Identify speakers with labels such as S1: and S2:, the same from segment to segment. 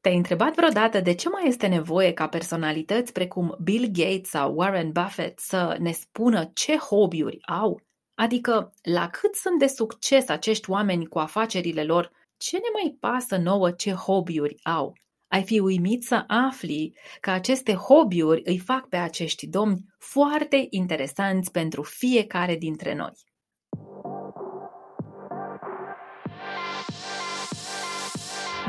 S1: Te-ai întrebat vreodată de ce mai este nevoie ca personalități precum Bill Gates sau Warren Buffett să ne spună ce hobby-uri au? Adică, la cât sunt de succes acești oameni cu afacerile lor, ce ne mai pasă nouă ce hobby-uri au? Ai fi uimit să afli că aceste hobby-uri îi fac pe acești domni foarte interesanți pentru fiecare dintre noi.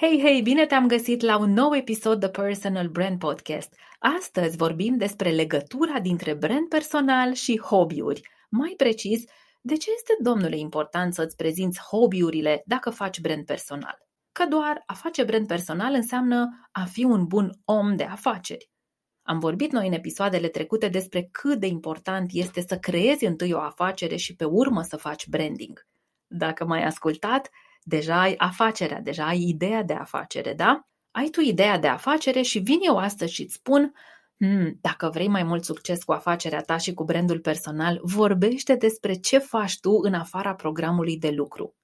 S1: Hei, hei, bine te-am găsit la un nou episod de Personal Brand Podcast. Astăzi vorbim despre legătura dintre brand personal și hobby-uri. Mai precis, de ce este, domnule, important să-ți prezinți hobby-urile dacă faci brand personal? Că doar a face brand personal înseamnă a fi un bun om de afaceri. Am vorbit noi în episoadele trecute despre cât de important este să creezi întâi o afacere și pe urmă să faci branding. Dacă m-ai ascultat, deja ai afacerea, deja ai ideea de afacere, da? Ai tu ideea de afacere și vin eu astăzi și îți spun Hmm, dacă vrei mai mult succes cu afacerea ta și cu brandul personal, vorbește despre ce faci tu în afara programului de lucru.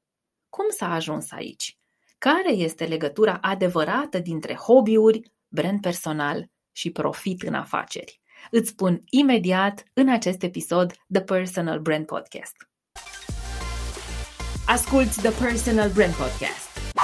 S1: Cum s-a ajuns aici? Care este legătura adevărată dintre hobby-uri, brand personal și profit în afaceri? Îți spun imediat în acest episod The Personal Brand Podcast. Asculți The Personal Brand Podcast.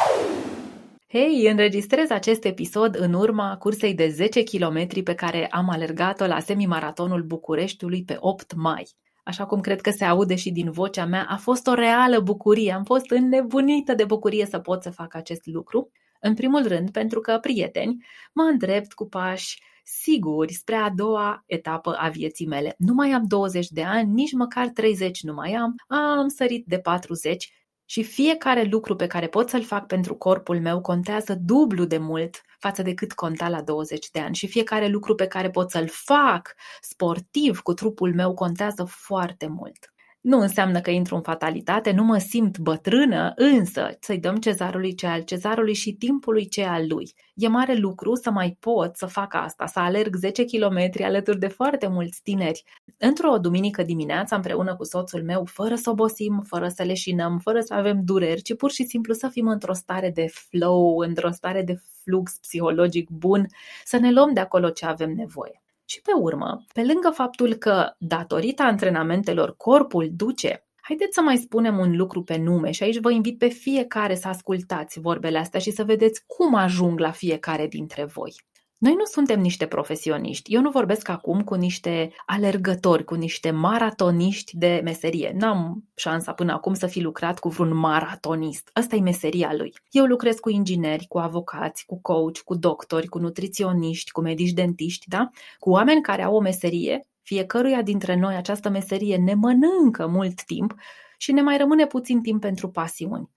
S1: Hei, înregistrez acest episod în urma cursei de 10 km pe care am alergat-o la semimaratonul Bucureștiului pe 8 mai. Așa cum cred că se aude și din vocea mea, a fost o reală bucurie. Am fost înnebunită de bucurie să pot să fac acest lucru. În primul rând, pentru că, prieteni, mă îndrept cu pași siguri spre a doua etapă a vieții mele. Nu mai am 20 de ani, nici măcar 30 nu mai am, am sărit de 40 și fiecare lucru pe care pot să-l fac pentru corpul meu contează dublu de mult față de cât conta la 20 de ani și fiecare lucru pe care pot să-l fac sportiv cu trupul meu contează foarte mult. Nu înseamnă că intru în fatalitate, nu mă simt bătrână, însă să-i dăm cezarului ce al cezarului și timpului ce al lui. E mare lucru să mai pot să fac asta, să alerg 10 km alături de foarte mulți tineri. Într-o duminică dimineață, împreună cu soțul meu, fără să obosim, fără să leșinăm, fără să avem dureri, ci pur și simplu să fim într-o stare de flow, într-o stare de flux psihologic bun, să ne luăm de acolo ce avem nevoie. Și pe urmă, pe lângă faptul că, datorită antrenamentelor, corpul duce Haideți să mai spunem un lucru pe nume și aici vă invit pe fiecare să ascultați vorbele astea și să vedeți cum ajung la fiecare dintre voi. Noi nu suntem niște profesioniști. Eu nu vorbesc acum cu niște alergători, cu niște maratoniști de meserie. N-am șansa până acum să fi lucrat cu vreun maratonist. Asta e meseria lui. Eu lucrez cu ingineri, cu avocați, cu coach, cu doctori, cu nutriționiști, cu medici dentiști, da? Cu oameni care au o meserie. Fiecăruia dintre noi această meserie ne mănâncă mult timp și ne mai rămâne puțin timp pentru pasiuni.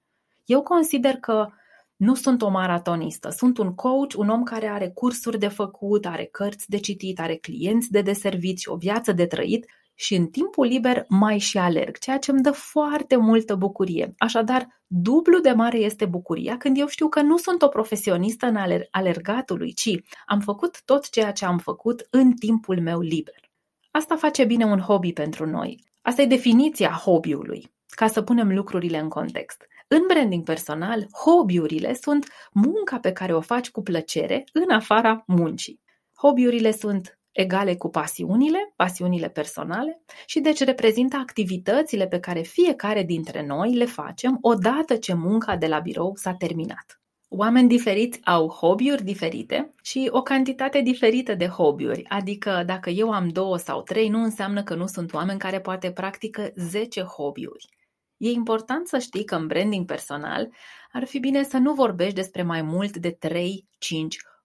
S1: Eu consider că nu sunt o maratonistă, sunt un coach, un om care are cursuri de făcut, are cărți de citit, are clienți de deservit și o viață de trăit și în timpul liber mai și alerg, ceea ce îmi dă foarte multă bucurie. Așadar, dublu de mare este bucuria când eu știu că nu sunt o profesionistă în aler- alergatului, ci am făcut tot ceea ce am făcut în timpul meu liber. Asta face bine un hobby pentru noi. Asta e definiția hobby-ului, ca să punem lucrurile în context. În branding personal, hobby-urile sunt munca pe care o faci cu plăcere în afara muncii. Hobby-urile sunt egale cu pasiunile, pasiunile personale și deci reprezintă activitățile pe care fiecare dintre noi le facem odată ce munca de la birou s-a terminat. Oameni diferiți au hobby-uri diferite și o cantitate diferită de hobby-uri, adică dacă eu am două sau trei, nu înseamnă că nu sunt oameni care poate practică 10 hobby-uri. E important să știi că în branding personal ar fi bine să nu vorbești despre mai mult de 3-5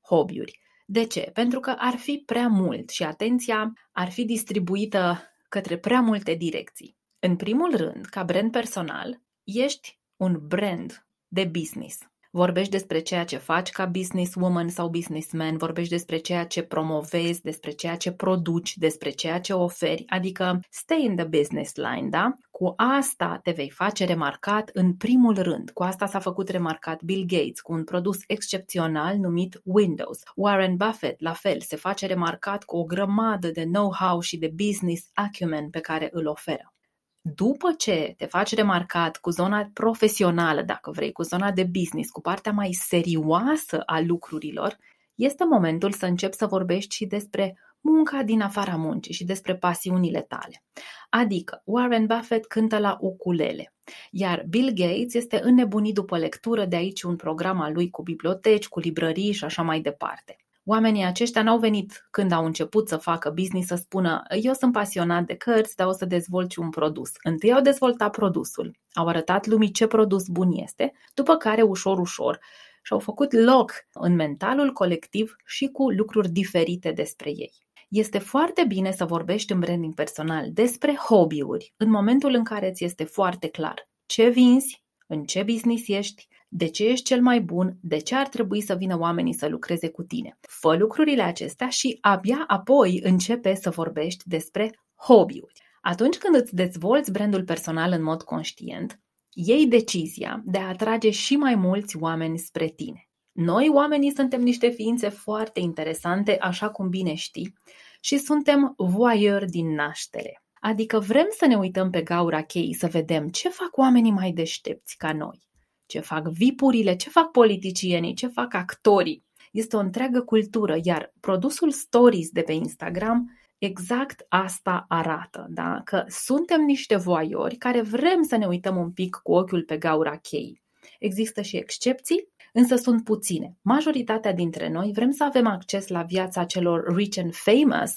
S1: hobby-uri. De ce? Pentru că ar fi prea mult și atenția ar fi distribuită către prea multe direcții. În primul rând, ca brand personal, ești un brand de business. Vorbești despre ceea ce faci ca businesswoman sau businessman, vorbești despre ceea ce promovezi, despre ceea ce produci, despre ceea ce oferi, adică stay in the business line, da? Cu asta te vei face remarcat în primul rând. Cu asta s-a făcut remarcat Bill Gates cu un produs excepțional numit Windows. Warren Buffett, la fel, se face remarcat cu o grămadă de know-how și de business acumen pe care îl oferă după ce te faci remarcat cu zona profesională, dacă vrei, cu zona de business, cu partea mai serioasă a lucrurilor, este momentul să începi să vorbești și despre munca din afara muncii și despre pasiunile tale. Adică, Warren Buffett cântă la ukulele, iar Bill Gates este înnebunit după lectură, de aici un program al lui cu biblioteci, cu librării și așa mai departe. Oamenii aceștia n-au venit când au început să facă business să spună eu sunt pasionat de cărți, dar o să dezvolt un produs. Întâi au dezvoltat produsul, au arătat lumii ce produs bun este, după care ușor, ușor și-au făcut loc în mentalul colectiv și cu lucruri diferite despre ei. Este foarte bine să vorbești în branding personal despre hobby-uri în momentul în care ți este foarte clar ce vinzi, în ce business ești, de ce ești cel mai bun, de ce ar trebui să vină oamenii să lucreze cu tine. Fă lucrurile acestea și abia apoi începe să vorbești despre hobby-uri. Atunci când îți dezvolți brandul personal în mod conștient, iei decizia de a atrage și mai mulți oameni spre tine. Noi, oamenii, suntem niște ființe foarte interesante, așa cum bine știi, și suntem voyeur din naștere. Adică vrem să ne uităm pe gaura cheii să vedem ce fac oamenii mai deștepți ca noi ce fac vipurile, ce fac politicienii, ce fac actorii. Este o întreagă cultură, iar produsul Stories de pe Instagram exact asta arată, da? că suntem niște voiori care vrem să ne uităm un pic cu ochiul pe gaura chei. Există și excepții, însă sunt puține. Majoritatea dintre noi vrem să avem acces la viața celor rich and famous,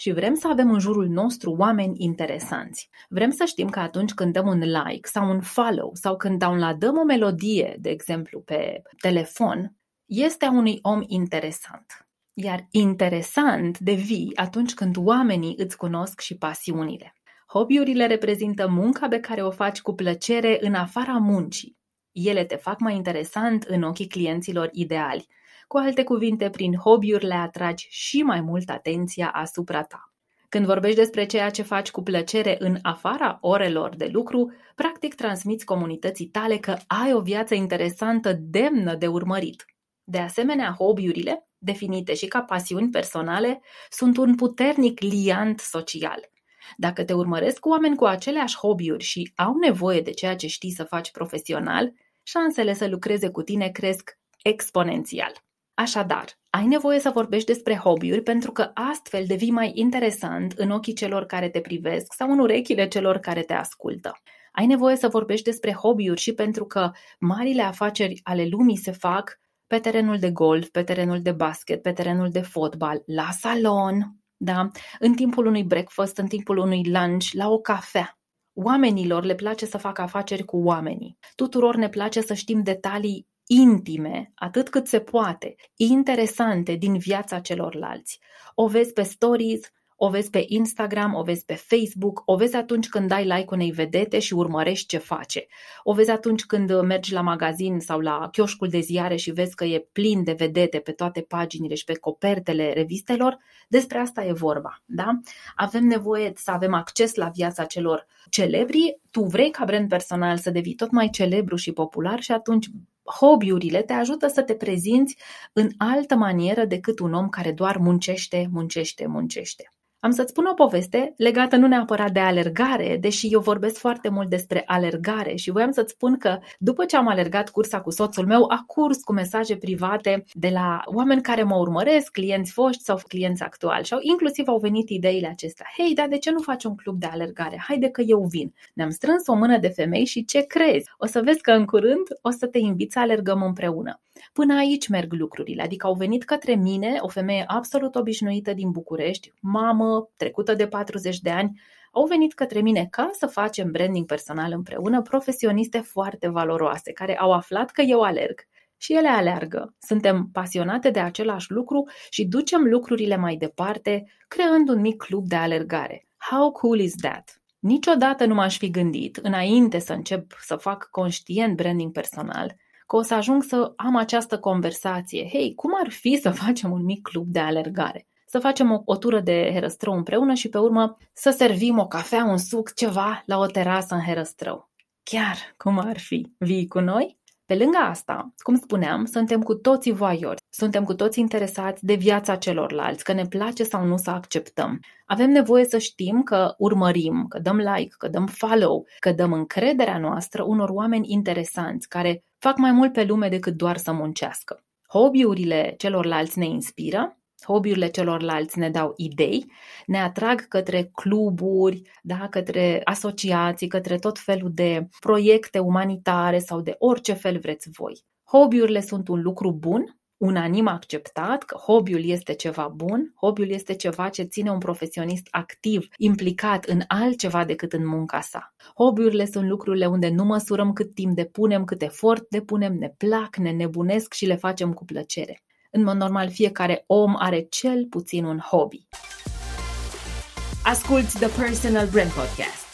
S1: și vrem să avem în jurul nostru oameni interesanți. Vrem să știm că atunci când dăm un like sau un follow sau când downloadăm o melodie, de exemplu, pe telefon, este a unui om interesant. Iar interesant devii atunci când oamenii îți cunosc și pasiunile. Hobby-urile reprezintă munca pe care o faci cu plăcere în afara muncii. Ele te fac mai interesant în ochii clienților ideali cu alte cuvinte, prin hobby-uri le atragi și mai mult atenția asupra ta. Când vorbești despre ceea ce faci cu plăcere în afara orelor de lucru, practic transmiți comunității tale că ai o viață interesantă, demnă de urmărit. De asemenea, hobby-urile, definite și ca pasiuni personale, sunt un puternic liant social. Dacă te urmăresc cu oameni cu aceleași hobby-uri și au nevoie de ceea ce știi să faci profesional, șansele să lucreze cu tine cresc exponențial. Așadar, ai nevoie să vorbești despre hobby-uri pentru că astfel devii mai interesant în ochii celor care te privesc sau în urechile celor care te ascultă. Ai nevoie să vorbești despre hobby-uri și pentru că marile afaceri ale lumii se fac pe terenul de golf, pe terenul de basket, pe terenul de fotbal, la salon, da? în timpul unui breakfast, în timpul unui lunch, la o cafea. Oamenilor le place să facă afaceri cu oamenii. Tuturor ne place să știm detalii intime, atât cât se poate, interesante din viața celorlalți. O vezi pe stories, o vezi pe Instagram, o vezi pe Facebook, o vezi atunci când dai like unei vedete și urmărești ce face. O vezi atunci când mergi la magazin sau la chioșcul de ziare și vezi că e plin de vedete pe toate paginile și pe copertele revistelor. Despre asta e vorba, da? Avem nevoie să avem acces la viața celor celebri. Tu vrei ca brand personal să devii tot mai celebru și popular și atunci hobby-urile te ajută să te prezinți în altă manieră decât un om care doar muncește, muncește, muncește. Am să-ți spun o poveste legată nu neapărat de alergare, deși eu vorbesc foarte mult despre alergare și voiam să-ți spun că după ce am alergat cursa cu soțul meu, a curs cu mesaje private de la oameni care mă urmăresc, clienți foști sau clienți actuali și au, inclusiv au venit ideile acestea. Hei, dar de ce nu faci un club de alergare? Haide că eu vin. Ne-am strâns o mână de femei și ce crezi? O să vezi că în curând o să te invit să alergăm împreună. Până aici merg lucrurile, adică au venit către mine o femeie absolut obișnuită din București, mamă, trecută de 40 de ani, au venit către mine ca să facem branding personal împreună, profesioniste foarte valoroase, care au aflat că eu alerg și ele aleargă. Suntem pasionate de același lucru și ducem lucrurile mai departe, creând un mic club de alergare. How cool is that? Niciodată nu m-aș fi gândit, înainte să încep să fac conștient branding personal, că o să ajung să am această conversație. Hei, cum ar fi să facem un mic club de alergare? Să facem o, o tură de herăstrău împreună și pe urmă să servim o cafea, un suc, ceva la o terasă în herăstrău. Chiar cum ar fi? Vii cu noi? Pe lângă asta, cum spuneam, suntem cu toții voiori, suntem cu toții interesați de viața celorlalți, că ne place sau nu să acceptăm. Avem nevoie să știm că urmărim, că dăm like, că dăm follow, că dăm încrederea noastră unor oameni interesanți care fac mai mult pe lume decât doar să muncească. Hobby-urile celorlalți ne inspiră, hobby-urile celorlalți ne dau idei, ne atrag către cluburi, da, către asociații, către tot felul de proiecte umanitare sau de orice fel vreți voi. Hobby-urile sunt un lucru bun, unanim acceptat că hobby-ul este ceva bun, hobby-ul este ceva ce ține un profesionist activ, implicat în altceva decât în munca sa. Hobby-urile sunt lucrurile unde nu măsurăm cât timp depunem, cât efort depunem, ne plac, ne nebunesc și le facem cu plăcere. În mod normal, fiecare om are cel puțin un hobby. Asculți The Personal Brand Podcast.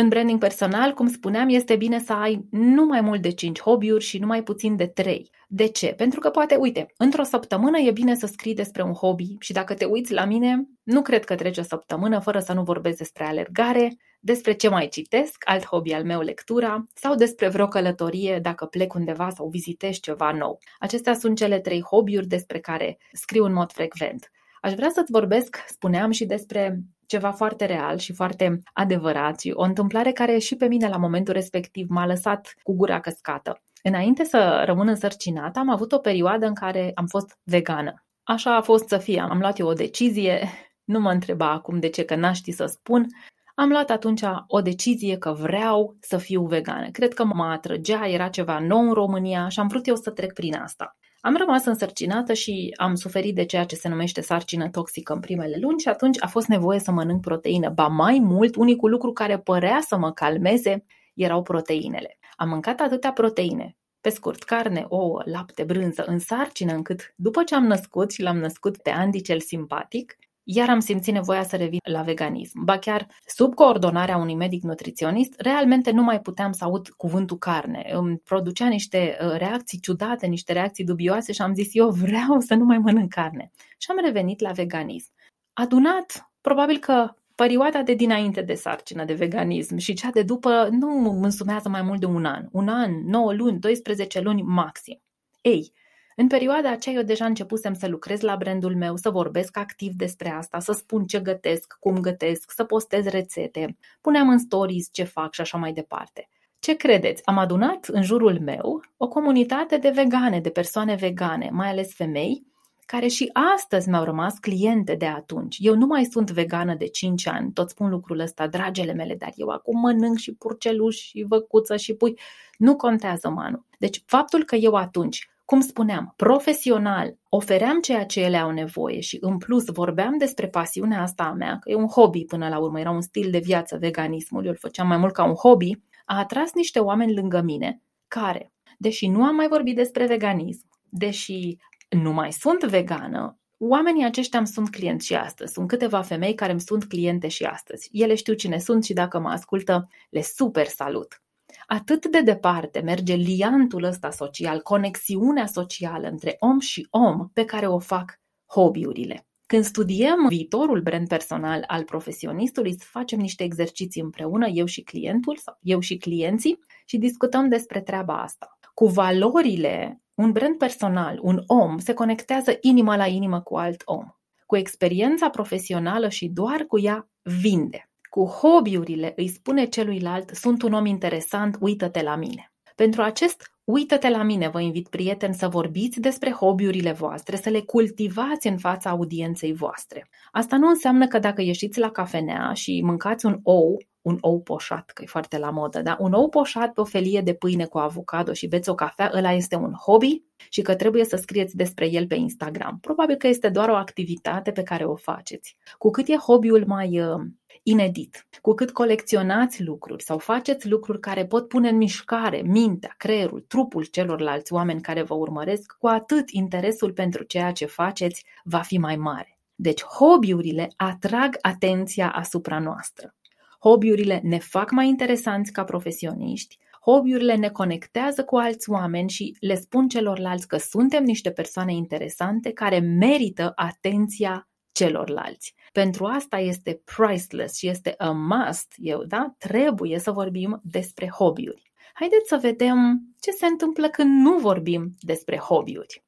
S1: În branding personal, cum spuneam, este bine să ai nu mai mult de 5 hobby-uri și nu mai puțin de 3. De ce? Pentru că poate, uite, într-o săptămână e bine să scrii despre un hobby și dacă te uiți la mine, nu cred că trece o săptămână fără să nu vorbesc despre alergare, despre ce mai citesc, alt hobby al meu lectura, sau despre vreo călătorie dacă plec undeva sau vizitez ceva nou. Acestea sunt cele trei hobby-uri despre care scriu în mod frecvent. Aș vrea să-ți vorbesc, spuneam, și despre ceva foarte real și foarte adevărat și o întâmplare care și pe mine la momentul respectiv m-a lăsat cu gura căscată. Înainte să rămân însărcinată, am avut o perioadă în care am fost vegană. Așa a fost să fie. Am luat eu o decizie, nu mă întreba acum de ce, că n-aș ști să spun. Am luat atunci o decizie că vreau să fiu vegană. Cred că mă atrăgea, era ceva nou în România și am vrut eu să trec prin asta. Am rămas însărcinată și am suferit de ceea ce se numește sarcină toxică în primele luni și atunci a fost nevoie să mănânc proteină. Ba mai mult, unicul lucru care părea să mă calmeze erau proteinele. Am mâncat atâtea proteine, pe scurt, carne, ouă, lapte, brânză, în sarcină, încât după ce am născut și l-am născut pe Andy cel simpatic, iar am simțit nevoia să revin la veganism. Ba chiar sub coordonarea unui medic nutriționist, realmente nu mai puteam să aud cuvântul carne. Îmi producea niște uh, reacții ciudate, niște reacții dubioase și am zis eu vreau să nu mai mănânc carne. Și am revenit la veganism. Adunat, probabil că perioada de dinainte de sarcină de veganism și cea de după nu mă însumează mai mult de un an. Un an, 9 luni, 12 luni maxim. Ei, în perioada aceea eu deja începusem să lucrez la brandul meu, să vorbesc activ despre asta, să spun ce gătesc, cum gătesc, să postez rețete, puneam în stories ce fac și așa mai departe. Ce credeți? Am adunat în jurul meu o comunitate de vegane, de persoane vegane, mai ales femei, care și astăzi mi-au rămas cliente de atunci. Eu nu mai sunt vegană de 5 ani, tot spun lucrul ăsta, dragele mele, dar eu acum mănânc și purceluși și văcuță și pui. Nu contează, Manu. Deci faptul că eu atunci cum spuneam, profesional ofeream ceea ce ele au nevoie și în plus vorbeam despre pasiunea asta a mea, că e un hobby până la urmă, era un stil de viață veganismul, eu îl făceam mai mult ca un hobby, a atras niște oameni lângă mine care, deși nu am mai vorbit despre veganism, deși nu mai sunt vegană, oamenii aceștia îmi sunt clienți și astăzi. Sunt câteva femei care îmi sunt cliente și astăzi. Ele știu cine sunt și dacă mă ascultă, le super salut. Atât de departe merge liantul ăsta social, conexiunea socială între om și om pe care o fac hobby-urile. Când studiem viitorul brand personal al profesionistului, facem niște exerciții împreună, eu și clientul sau eu și clienții și discutăm despre treaba asta. Cu valorile, un brand personal, un om, se conectează inimă la inimă cu alt om. Cu experiența profesională și doar cu ea vinde. Cu hobby-urile îi spune celuilalt, sunt un om interesant, uită-te la mine. Pentru acest uită-te la mine, vă invit prieteni să vorbiți despre hobby-urile voastre, să le cultivați în fața audienței voastre. Asta nu înseamnă că dacă ieșiți la cafenea și mâncați un ou, un ou poșat, că e foarte la modă, da? Un ou poșat pe o felie de pâine cu avocado și beți o cafea, ăla este un hobby și că trebuie să scrieți despre el pe Instagram. Probabil că este doar o activitate pe care o faceți. Cu cât e hobby-ul mai uh, inedit. Cu cât colecționați lucruri sau faceți lucruri care pot pune în mișcare mintea, creierul, trupul celorlalți oameni care vă urmăresc, cu atât interesul pentru ceea ce faceți va fi mai mare. Deci hobby-urile atrag atenția asupra noastră. Hobby-urile ne fac mai interesanți ca profesioniști, Hobby-urile ne conectează cu alți oameni și le spun celorlalți că suntem niște persoane interesante care merită atenția celorlalți. Pentru asta este priceless și este a must, eu, da? Trebuie să vorbim despre hobby-uri. Haideți să vedem ce se întâmplă când nu vorbim despre hobby-uri.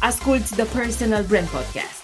S1: Asculți The Personal Brand Podcast.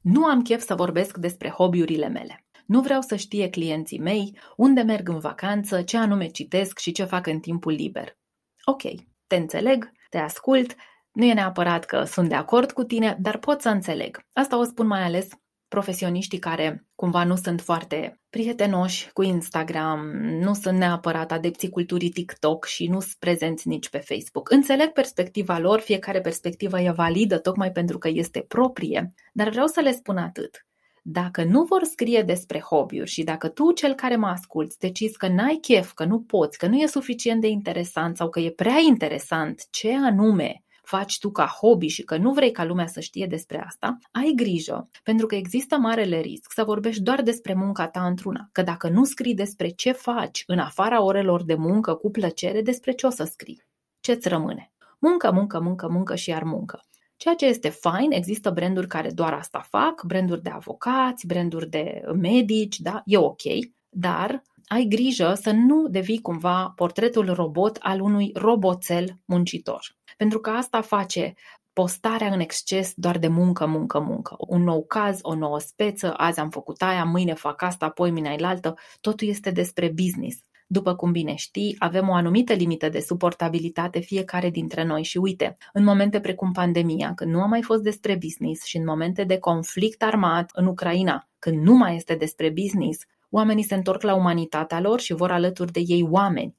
S1: Nu am chef să vorbesc despre hobby-urile mele. Nu vreau să știe clienții mei unde merg în vacanță, ce anume citesc și ce fac în timpul liber. Ok, te înțeleg, te ascult, nu e neapărat că sunt de acord cu tine, dar pot să înțeleg. Asta o spun mai ales profesioniștii care cumva nu sunt foarte prietenoși cu Instagram, nu sunt neapărat adepții culturii TikTok și nu sunt prezenți nici pe Facebook. Înțeleg perspectiva lor, fiecare perspectivă e validă tocmai pentru că este proprie, dar vreau să le spun atât. Dacă nu vor scrie despre hobby-uri și dacă tu, cel care mă asculți, decizi că n-ai chef, că nu poți, că nu e suficient de interesant sau că e prea interesant ce anume faci tu ca hobby și că nu vrei ca lumea să știe despre asta, ai grijă, pentru că există marele risc să vorbești doar despre munca ta într-una, că dacă nu scrii despre ce faci în afara orelor de muncă cu plăcere, despre ce o să scrii? Ce-ți rămâne? Muncă, muncă, muncă, muncă și iar muncă. Ceea ce este fain, există branduri care doar asta fac, branduri de avocați, branduri de medici, da, e ok, dar ai grijă să nu devii cumva portretul robot al unui roboțel muncitor. Pentru că asta face postarea în exces doar de muncă, muncă, muncă. Un nou caz, o nouă speță, azi am făcut aia, mâine fac asta, apoi mine altă. Totul este despre business. După cum bine știi, avem o anumită limită de suportabilitate fiecare dintre noi și uite, în momente precum pandemia, când nu a mai fost despre business și în momente de conflict armat în Ucraina, când nu mai este despre business, oamenii se întorc la umanitatea lor și vor alături de ei oameni.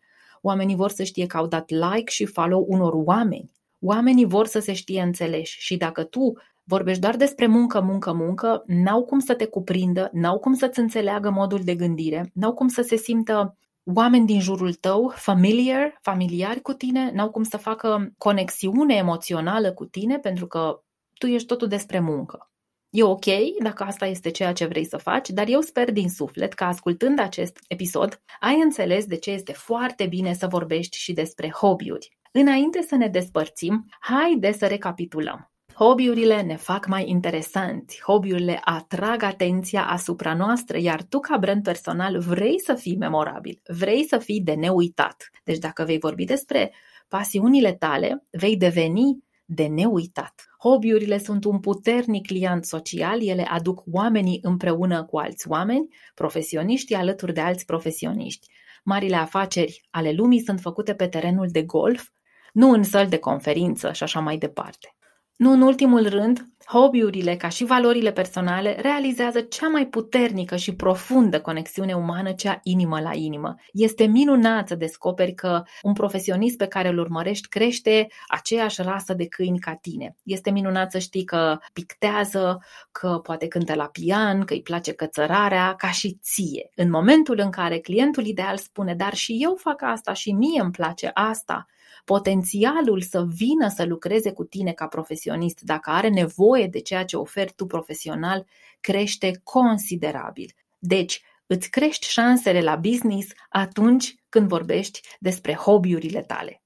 S1: Oamenii vor să știe că au dat like și follow unor oameni. Oamenii vor să se știe înțeleși și dacă tu vorbești doar despre muncă, muncă, muncă, n-au cum să te cuprindă, n-au cum să-ți înțeleagă modul de gândire, n-au cum să se simtă oameni din jurul tău, familiar, familiari cu tine, n-au cum să facă conexiune emoțională cu tine pentru că tu ești totul despre muncă. E ok dacă asta este ceea ce vrei să faci, dar eu sper din suflet că ascultând acest episod ai înțeles de ce este foarte bine să vorbești și despre hobby-uri. Înainte să ne despărțim, haide să recapitulăm. Hobby-urile ne fac mai interesanți, hobby-urile atrag atenția asupra noastră, iar tu ca brand personal vrei să fii memorabil, vrei să fii de neuitat. Deci dacă vei vorbi despre pasiunile tale, vei deveni de neuitat. Hobby-urile sunt un puternic client social, ele aduc oamenii împreună cu alți oameni, profesioniștii alături de alți profesioniști. Marile afaceri ale lumii sunt făcute pe terenul de golf, nu în săl de conferință și așa mai departe. Nu în ultimul rând, hobby-urile, ca și valorile personale, realizează cea mai puternică și profundă conexiune umană, cea inimă la inimă. Este minunat să descoperi că un profesionist pe care îl urmărești crește aceeași rasă de câini ca tine. Este minunat să știi că pictează, că poate cântă la pian, că îi place cățărarea, ca și ție. În momentul în care clientul ideal spune, dar și eu fac asta și mie îmi place asta, potențialul să vină să lucreze cu tine ca profesionist, dacă are nevoie de ceea ce oferi tu profesional, crește considerabil. Deci, îți crești șansele la business atunci când vorbești despre hobby-urile tale.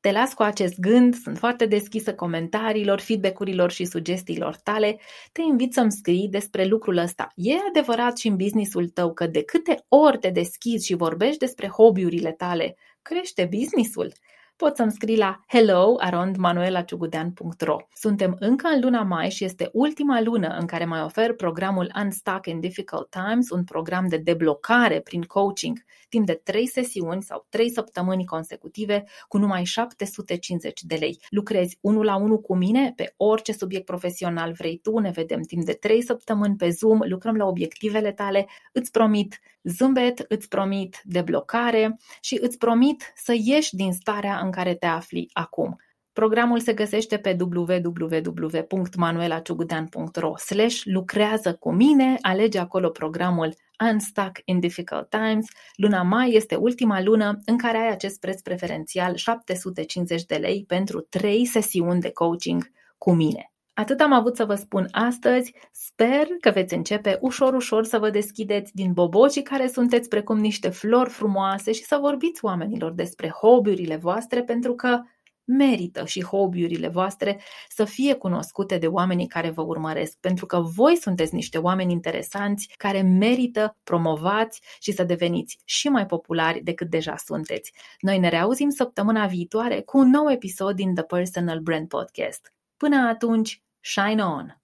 S1: Te las cu acest gând, sunt foarte deschisă comentariilor, feedback-urilor și sugestiilor tale. Te invit să-mi scrii despre lucrul ăsta. E adevărat și în businessul tău că de câte ori te deschizi și vorbești despre hobby-urile tale, crește businessul? Poți să-mi scrii la hello.manuelaciugudean.ro Suntem încă în luna mai și este ultima lună în care mai ofer programul Unstuck in Difficult Times, un program de deblocare prin coaching. Timp de 3 sesiuni sau 3 săptămâni consecutive cu numai 750 de lei. Lucrezi unul la unul cu mine pe orice subiect profesional vrei tu, ne vedem timp de 3 săptămâni pe Zoom, lucrăm la obiectivele tale, îți promit zâmbet, îți promit deblocare și îți promit să ieși din starea în care te afli acum. Programul se găsește pe www.manuelaciugudean.ro slash lucrează cu mine, alege acolo programul Unstuck in Difficult Times. Luna mai este ultima lună în care ai acest preț preferențial 750 de lei pentru 3 sesiuni de coaching cu mine. Atât am avut să vă spun astăzi, sper că veți începe ușor ușor să vă deschideți din bobocii care sunteți precum niște flori frumoase și să vorbiți oamenilor despre hobby-urile voastre pentru că merită și hobby-urile voastre să fie cunoscute de oamenii care vă urmăresc, pentru că voi sunteți niște oameni interesanți care merită promovați și să deveniți și mai populari decât deja sunteți. Noi ne reauzim săptămâna viitoare cu un nou episod din The Personal Brand Podcast. Până atunci, shine on!